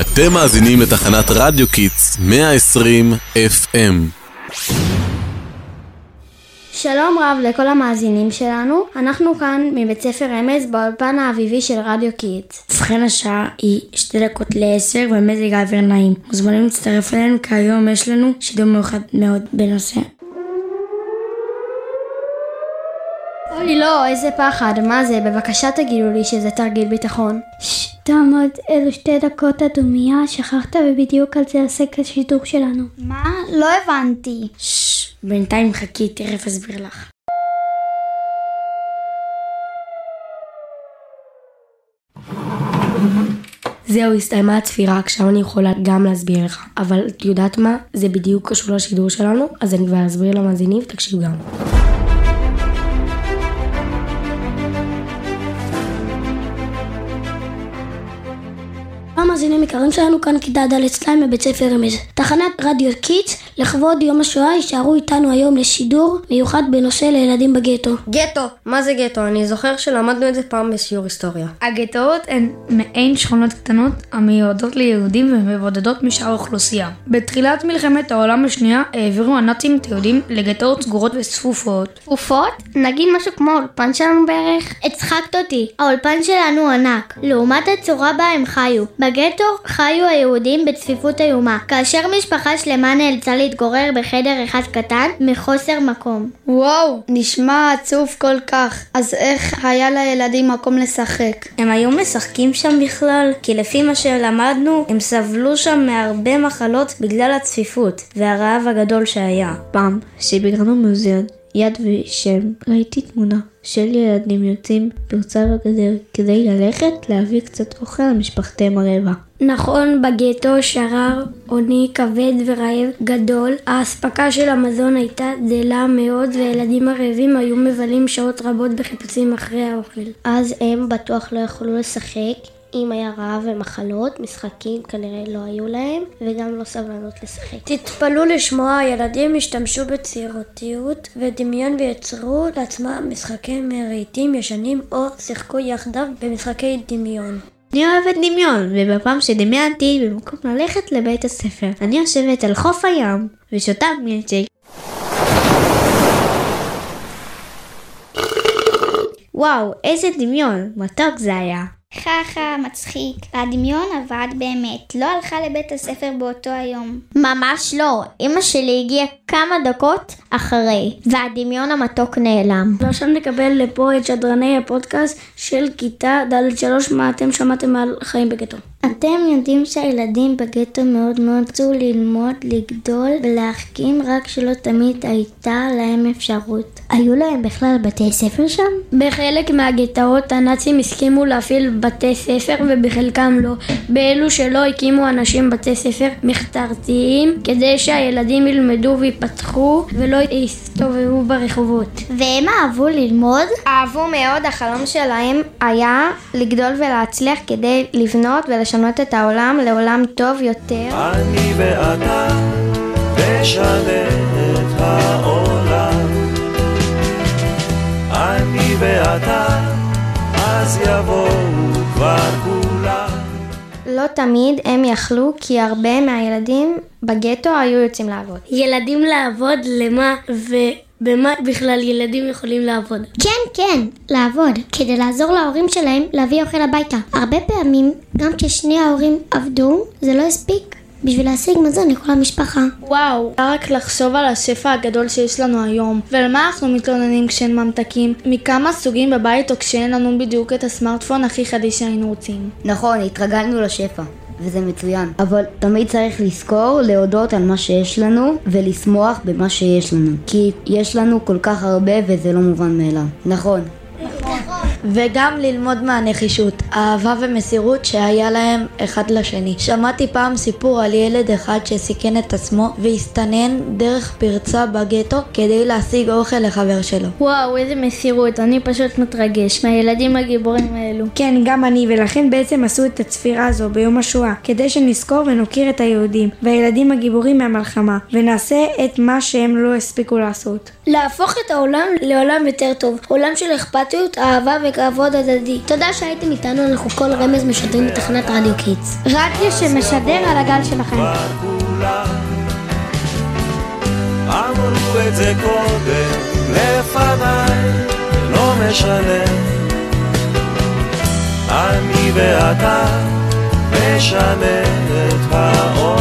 אתם מאזינים לתחנת רדיו Kids 120 FM. שלום רב לכל המאזינים שלנו, אנחנו כאן מבית ספר רמז באולפן האביבי של רדיו Kids. ובכן השעה היא שתי דקות לעשר ומזג האוויר נעים. מוזמנים להצטרף אלינו כי היום יש לנו שידור מיוחד מאוד בנושא. אוי לא, איזה פחד, מה זה? בבקשה תגידו לי שזה תרגיל ביטחון. ששש, תעמוד, אלו שתי דקות דומיה, שכחת ובדיוק על זה עסק השידור שלנו. מה? לא הבנתי. ששש, בינתיים חכי, תכף אסביר לך. זהו, הסתיימה הצפירה, עכשיו אני יכולה גם להסביר לך. אבל את יודעת מה? זה בדיוק קשור לשידור שלנו, אז אני כבר אסביר למאזינים, תקשיב גם. המאזינים יקרים שלנו כאן כיתה ד' סליים בבית ספר רמז. תחנת רדיו Kids, לכבוד יום השואה, יישארו איתנו היום לשידור מיוחד בנושא לילדים בגטו. גטו, מה זה גטו? אני זוכר שלמדנו את זה פעם בשיעור היסטוריה. הגטאות הן מעין שכונות קטנות המיועדות ליהודים ומבודדות משאר האוכלוסייה. בתחילת מלחמת העולם השנייה העבירו הנאצים את היהודים לגטאות סגורות וצפופות. צפופות? נגיד משהו כמו האולפן שלנו בערך? הצחקת אותי, האולפן שלנו ענק, לעומת הצורה בה הם חיו. בגטו חיו היהודים בצפיפות איומה, כאשר משפחה שלמה נאלצה להתגורר בחדר אחד קטן מחוסר מקום. וואו, נשמע עצוב כל כך. אז איך היה לילדים מקום לשחק? הם היו משחקים שם בכלל? כי לפי מה שלמדנו, הם סבלו שם מהרבה מחלות בגלל הצפיפות והרעב הגדול שהיה. פעם, כשביקרנו מוזיאון יד ושם, ראיתי תמונה של ילדים יוצאים פרצה בגדר כדי ללכת להביא קצת אוכל למשפחתיהם הרעבה. נכון, בגטו שרר עוני כבד ורעב גדול, האספקה של המזון הייתה דלה מאוד והילדים הרעבים היו מבלים שעות רבות בחיפושים אחרי האוכל. אז הם בטוח לא יכלו לשחק. אם היה רעב ומחלות, משחקים כנראה לא היו להם, וגם לא סבלנות לשחק. תתפלאו לשמוע, הילדים השתמשו בצעירותיות ודמיון ויצרו לעצמם משחקי מרהיטים ישנים או שיחקו יחדיו במשחקי דמיון. אני אוהבת דמיון, ובפעם שדמיינתי, במקום ללכת לבית הספר, אני יושבת על חוף הים, ושותה מילצ'ייק. וואו, איזה דמיון, מתוק זה היה. חכה, מצחיק. הדמיון עבד באמת, לא הלכה לבית הספר באותו היום. ממש לא, אמא שלי הגיעה כמה דקות אחרי, והדמיון המתוק נעלם. ועכשיו נקבל לפה את שדרני הפודקאסט של כיתה ד' שלוש, מה אתם שמעתם על חיים בגטו. אתם יודעים שהילדים בגטו מאוד מאוד רצו ללמוד, לגדול ולהחכים, רק שלא תמיד הייתה להם אפשרות. היו להם בכלל בתי ספר שם? בחלק מהגטאות הנאצים הסכימו להפעיל בתי ספר ובחלקם לא. באלו שלא הקימו אנשים בתי ספר מחתרתיים כדי שהילדים ילמדו ויפתחו ולא יסתובבו ברחובות. והם אהבו ללמוד? אהבו מאוד, החלום שלהם היה לגדול ולהצליח כדי לבנות ולשנות את העולם לעולם טוב יותר. אני ואתה נשנה את העולם. אני ואתה, אז יבואו כבר כולם. לא תמיד הם יכלו, כי הרבה מהילדים בגטו היו יוצאים לעבוד. ילדים לעבוד למה ובמה בכלל ילדים יכולים לעבוד? כן, כן, לעבוד, כדי לעזור להורים שלהם להביא אוכל הביתה. הרבה פעמים, גם כששני ההורים עבדו, זה לא הספיק בשביל להשיג מזון לכל המשפחה. וואו, רק לחשוב על השפע הגדול שיש לנו היום. ועל מה אנחנו מתלוננים כשאין ממתקים? מכמה סוגים בבית או כשאין לנו בדיוק את הסמארטפון הכי חדיש שהיינו רוצים. נכון, התרגלנו לשפע. וזה מצוין. אבל תמיד צריך לזכור להודות על מה שיש לנו ולשמוח במה שיש לנו. כי יש לנו כל כך הרבה וזה לא מובן מאליו. נכון. וגם ללמוד מהנחישות, אהבה ומסירות שהיה להם אחד לשני. שמעתי פעם סיפור על ילד אחד שסיכן את עצמו והסתנן דרך פרצה בגטו כדי להשיג אוכל לחבר שלו. וואו, איזה מסירות, אני פשוט מתרגש מהילדים הגיבורים האלו. כן, גם אני, ולכן בעצם עשו את הצפירה הזו ביום השואה, כדי שנזכור ונוקיר את היהודים, והילדים הגיבורים מהמלחמה, ונעשה את מה שהם לא הספיקו לעשות. להפוך את העולם לעולם יותר טוב, עולם של אכפתיות, אהבה וכבוד הדדי. תודה שהייתם איתנו, אנחנו כל רמז משדרים בתחנת רדיו Kids. רדיו שמשדר על הגל שלכם. אמרו את זה קודם לפניי, לא משנה. אני ואתה נשנה את ה...